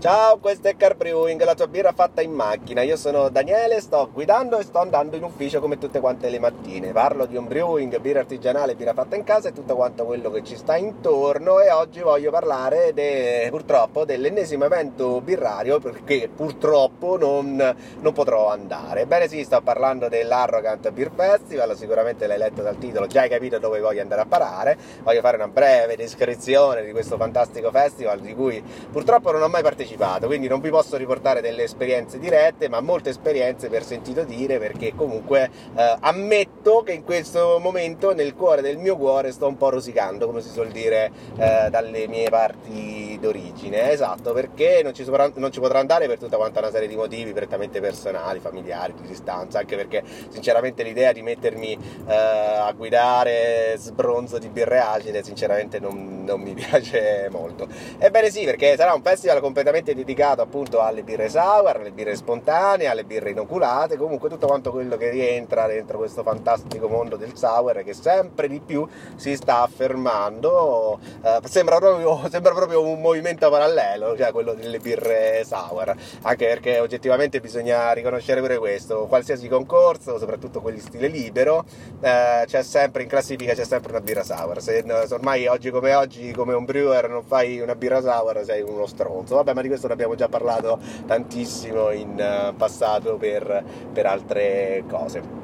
Ciao, questo è Car Brewing, la tua birra fatta in macchina. Io sono Daniele, sto guidando e sto andando in ufficio come tutte quante le mattine. Parlo di un brewing, birra artigianale, birra fatta in casa e tutto quanto quello che ci sta intorno e oggi voglio parlare de, purtroppo dell'ennesimo evento birrario perché purtroppo non, non potrò andare. Ebbene sì, sto parlando dell'Arrogant Beer Festival, sicuramente l'hai letto dal titolo, già hai capito dove voglio andare a parare. Voglio fare una breve descrizione di questo fantastico festival di cui purtroppo non ho mai partecipato partecipato, quindi non vi posso riportare delle esperienze dirette, ma molte esperienze per sentito dire, perché comunque eh, ammetto che in questo momento nel cuore del mio cuore sto un po' rosicando, come si suol dire eh, dalle mie parti d'origine. Esatto, perché non ci, potrà, non ci, potrà, andare per tutta quanta una serie di motivi prettamente personali, familiari, di distanza, anche perché sinceramente l'idea di mettermi eh, a guidare sbronzo di birre acide sinceramente non, non mi piace molto. Ebbene sì, perché sarà un festival completamente completamente dedicato appunto alle birre sour, alle birre spontanee, alle birre inoculate, comunque tutto quanto quello che rientra dentro questo fantastico mondo del sour che sempre di più si sta affermando, eh, sembra, proprio, sembra, proprio, un movimento parallelo, cioè quello delle birre sour, anche perché oggettivamente bisogna riconoscere pure questo, qualsiasi concorso, soprattutto quelli stile libero, eh, c'è sempre in classifica c'è sempre una birra sour, se, se ormai oggi come oggi come un brewer non fai una birra sour sei uno stronzo, vabbè ma di questo ne abbiamo già parlato tantissimo in eh, passato per, per altre cose.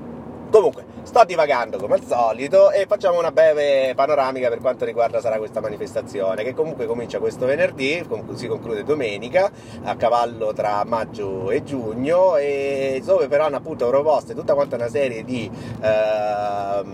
Comunque, sto divagando come al solito e facciamo una breve panoramica per quanto riguarda sarà questa manifestazione, che comunque comincia questo venerdì, si conclude domenica, a cavallo tra maggio e giugno, e dove però hanno appunto proposte tutta quanta una serie di eh,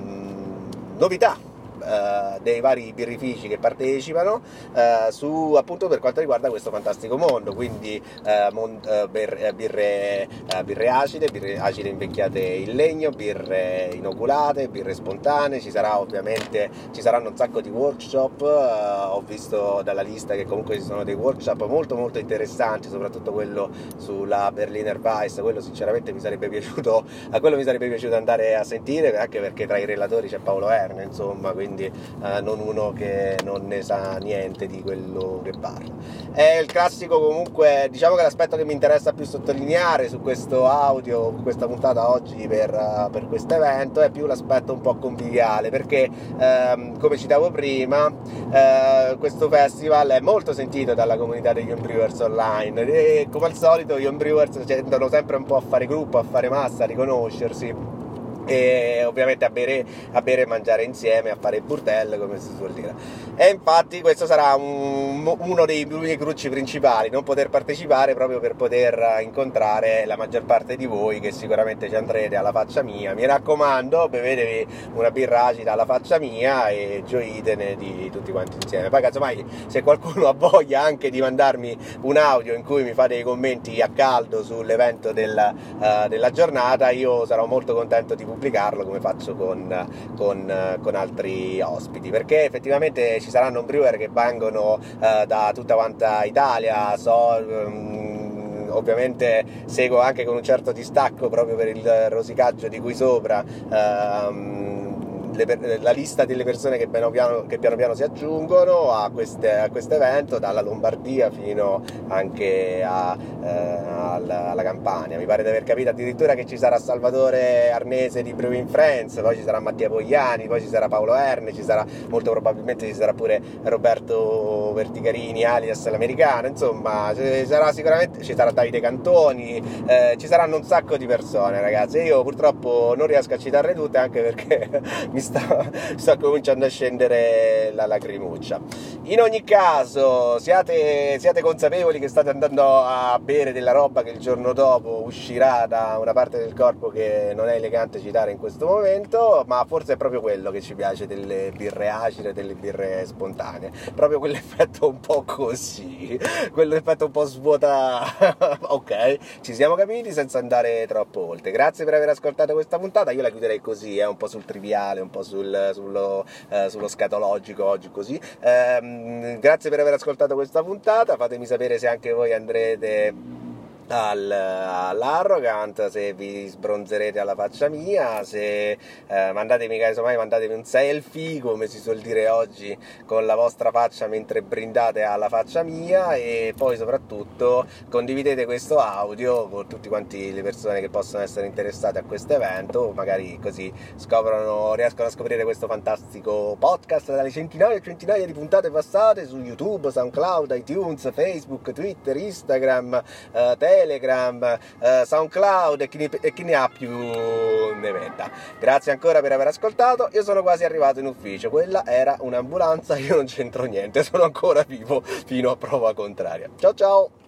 novità eh, dei vari birrifici che partecipano eh, su appunto per quanto riguarda questo fantastico mondo. Quindi eh, mon, eh, birre, birre, birre, acide birre acide invecchiate in legno birre inoculate birre spontanee. Ci sarà ovviamente ci saranno un sacco di workshop ho visto dalla lista che comunque ci sono dei workshop molto molto interessanti soprattutto quello sulla Berliner Weiss. Quello sinceramente mi sarebbe piaciuto a quello mi sarebbe piaciuto andare a sentire anche perché tra i relatori c'è Paolo Erne insomma quindi quindi eh, non uno che non ne sa niente di quello che parla. È il classico comunque, diciamo che l'aspetto che mi interessa più sottolineare su questo audio, questa puntata oggi per, uh, per questo evento è più l'aspetto un po' conviviale perché ehm, come citavo prima eh, questo festival è molto sentito dalla comunità degli homebrewers online e come al solito gli homebrewers tendono sempre un po' a fare gruppo, a fare massa, a riconoscersi e ovviamente a bere, a bere, e mangiare insieme, a fare il burdello come si suol dire. E infatti questo sarà un, uno dei miei cruci principali, non poter partecipare proprio per poter incontrare la maggior parte di voi che sicuramente ci andrete alla faccia mia. Mi raccomando, bevetevi una birra acida alla faccia mia e gioitene di tutti quanti insieme. Poi casomai se qualcuno ha voglia anche di mandarmi un audio in cui mi fate dei commenti a caldo sull'evento della, uh, della giornata, io sarò molto contento di pubblicarlo come faccio con, con, con altri ospiti perché effettivamente ci saranno brewer che vengono uh, da tutta quanta Italia so um, ovviamente seguo anche con un certo distacco proprio per il rosicaggio di qui sopra uh, le, la lista delle persone che piano piano, che piano, piano si aggiungono a questo evento, dalla Lombardia fino anche a, eh, alla, alla, Campania. Mi pare di aver capito addirittura che ci sarà Salvatore Arnese di Brewing Friends, poi ci sarà Mattia Pogliani, poi ci sarà Paolo Erne, ci sarà molto probabilmente ci sarà pure Roberto Verticarini, alias l'americano, insomma ci sarà sicuramente ci sarà Davide Cantoni, eh, ci saranno un sacco di persone ragazzi. Io purtroppo non riesco a citarle tutte anche perché mi sta, sta cominciando a scendere la lacrimuccia. In ogni caso, siate, siate, consapevoli che state andando a bere della roba che il giorno dopo uscirà da una parte del corpo che non è elegante citare in questo momento, ma forse è proprio quello che ci piace delle birre acide, delle birre spontanee. Proprio quell'effetto un po' così, quell'effetto un po' svuota. ok, ci siamo capiti senza andare troppo oltre. Grazie per aver ascoltato questa puntata. Io la chiuderei così, eh, un po' sul triviale, un po' sul, sullo, eh, sullo, scatologico oggi così. Eh, grazie per aver ascoltato questa puntata, fatemi sapere se anche voi andrete al, all'arrogant se vi sbronzerete alla faccia mia se eh, mandatemi casomai mandatemi un selfie come si suol dire oggi con la vostra faccia mentre brindate alla faccia mia e poi soprattutto condividete questo audio con tutti quanti le persone che possono essere interessate a questo evento magari così scoprono riescono a scoprire questo fantastico podcast dalle centinaia e centinaia di puntate passate su YouTube, SoundCloud, iTunes, Facebook, Twitter, Instagram, eh, Telegram, eh, SoundCloud e chi, ne, e chi ne ha più ne metta. Grazie ancora per aver ascoltato, io sono quasi arrivato in ufficio, quella era un'ambulanza, io non c'entro niente, sono ancora vivo fino a prova contraria. Ciao ciao!